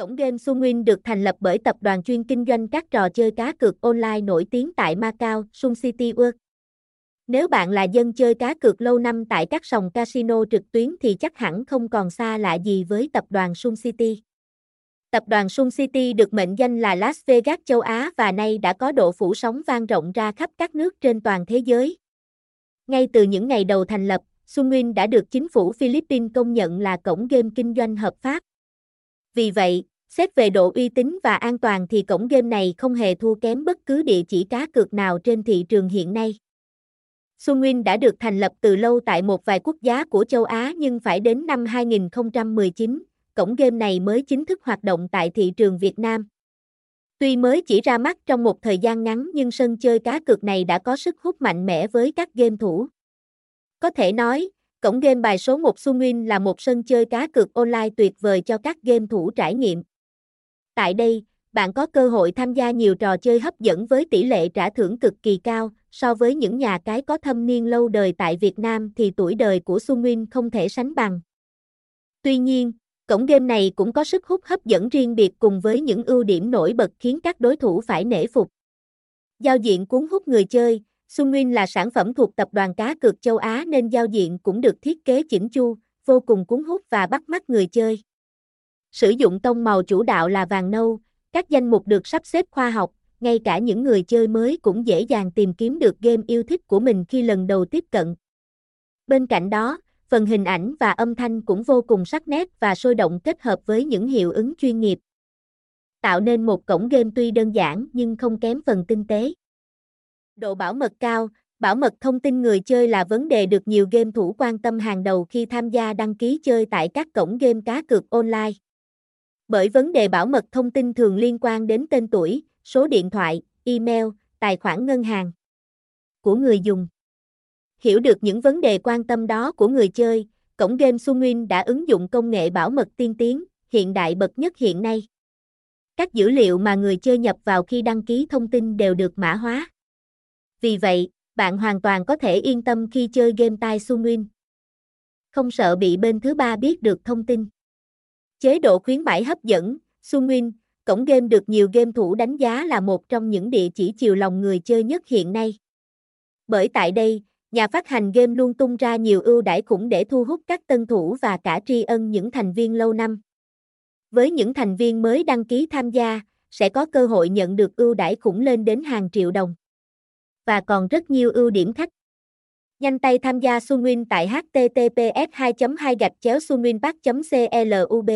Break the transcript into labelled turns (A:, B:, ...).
A: Cổng game Sunwin được thành lập bởi tập đoàn chuyên kinh doanh các trò chơi cá cược online nổi tiếng tại Macau, Sun City World. Nếu bạn là dân chơi cá cược lâu năm tại các sòng casino trực tuyến thì chắc hẳn không còn xa lạ gì với tập đoàn Sun City. Tập đoàn Sun City được mệnh danh là Las Vegas châu Á và nay đã có độ phủ sóng vang rộng ra khắp các nước trên toàn thế giới. Ngay từ những ngày đầu thành lập, Sunwin đã được chính phủ Philippines công nhận là cổng game kinh doanh hợp pháp. Vì vậy, xét về độ uy tín và an toàn thì cổng game này không hề thua kém bất cứ địa chỉ cá cược nào trên thị trường hiện nay. Sunwin đã được thành lập từ lâu tại một vài quốc gia của châu Á nhưng phải đến năm 2019, cổng game này mới chính thức hoạt động tại thị trường Việt Nam. Tuy mới chỉ ra mắt trong một thời gian ngắn nhưng sân chơi cá cược này đã có sức hút mạnh mẽ với các game thủ. Có thể nói, cổng game bài số 1 Sunwin là một sân chơi cá cược online tuyệt vời cho các game thủ trải nghiệm. Tại đây, bạn có cơ hội tham gia nhiều trò chơi hấp dẫn với tỷ lệ trả thưởng cực kỳ cao, so với những nhà cái có thâm niên lâu đời tại Việt Nam thì tuổi đời của Sunwin không thể sánh bằng. Tuy nhiên, cổng game này cũng có sức hút hấp dẫn riêng biệt cùng với những ưu điểm nổi bật khiến các đối thủ phải nể phục. Giao diện cuốn hút người chơi, Sunwin là sản phẩm thuộc tập đoàn cá cược châu Á nên giao diện cũng được thiết kế chỉnh chu, vô cùng cuốn hút và bắt mắt người chơi. Sử dụng tông màu chủ đạo là vàng nâu, các danh mục được sắp xếp khoa học, ngay cả những người chơi mới cũng dễ dàng tìm kiếm được game yêu thích của mình khi lần đầu tiếp cận. Bên cạnh đó, phần hình ảnh và âm thanh cũng vô cùng sắc nét và sôi động kết hợp với những hiệu ứng chuyên nghiệp. Tạo nên một cổng game tuy đơn giản nhưng không kém phần tinh tế. Độ bảo mật cao, bảo mật thông tin người chơi là vấn đề được nhiều game thủ quan tâm hàng đầu khi tham gia đăng ký chơi tại các cổng game cá cược online. Bởi vấn đề bảo mật thông tin thường liên quan đến tên tuổi, số điện thoại, email, tài khoản ngân hàng của người dùng. Hiểu được những vấn đề quan tâm đó của người chơi, cổng game Sunwin đã ứng dụng công nghệ bảo mật tiên tiến, hiện đại bậc nhất hiện nay. Các dữ liệu mà người chơi nhập vào khi đăng ký thông tin đều được mã hóa. Vì vậy, bạn hoàn toàn có thể yên tâm khi chơi game tai Sunwin. Không sợ bị bên thứ ba biết được thông tin. Chế độ khuyến mãi hấp dẫn, Sunwin, cổng game được nhiều game thủ đánh giá là một trong những địa chỉ chiều lòng người chơi nhất hiện nay. Bởi tại đây, nhà phát hành game luôn tung ra nhiều ưu đãi khủng để thu hút các tân thủ và cả tri ân những thành viên lâu năm. Với những thành viên mới đăng ký tham gia, sẽ có cơ hội nhận được ưu đãi khủng lên đến hàng triệu đồng. Và còn rất nhiều ưu điểm khác. Nhanh tay tham gia Sunwin tại https 2 2 gạch chéo sunwinpark club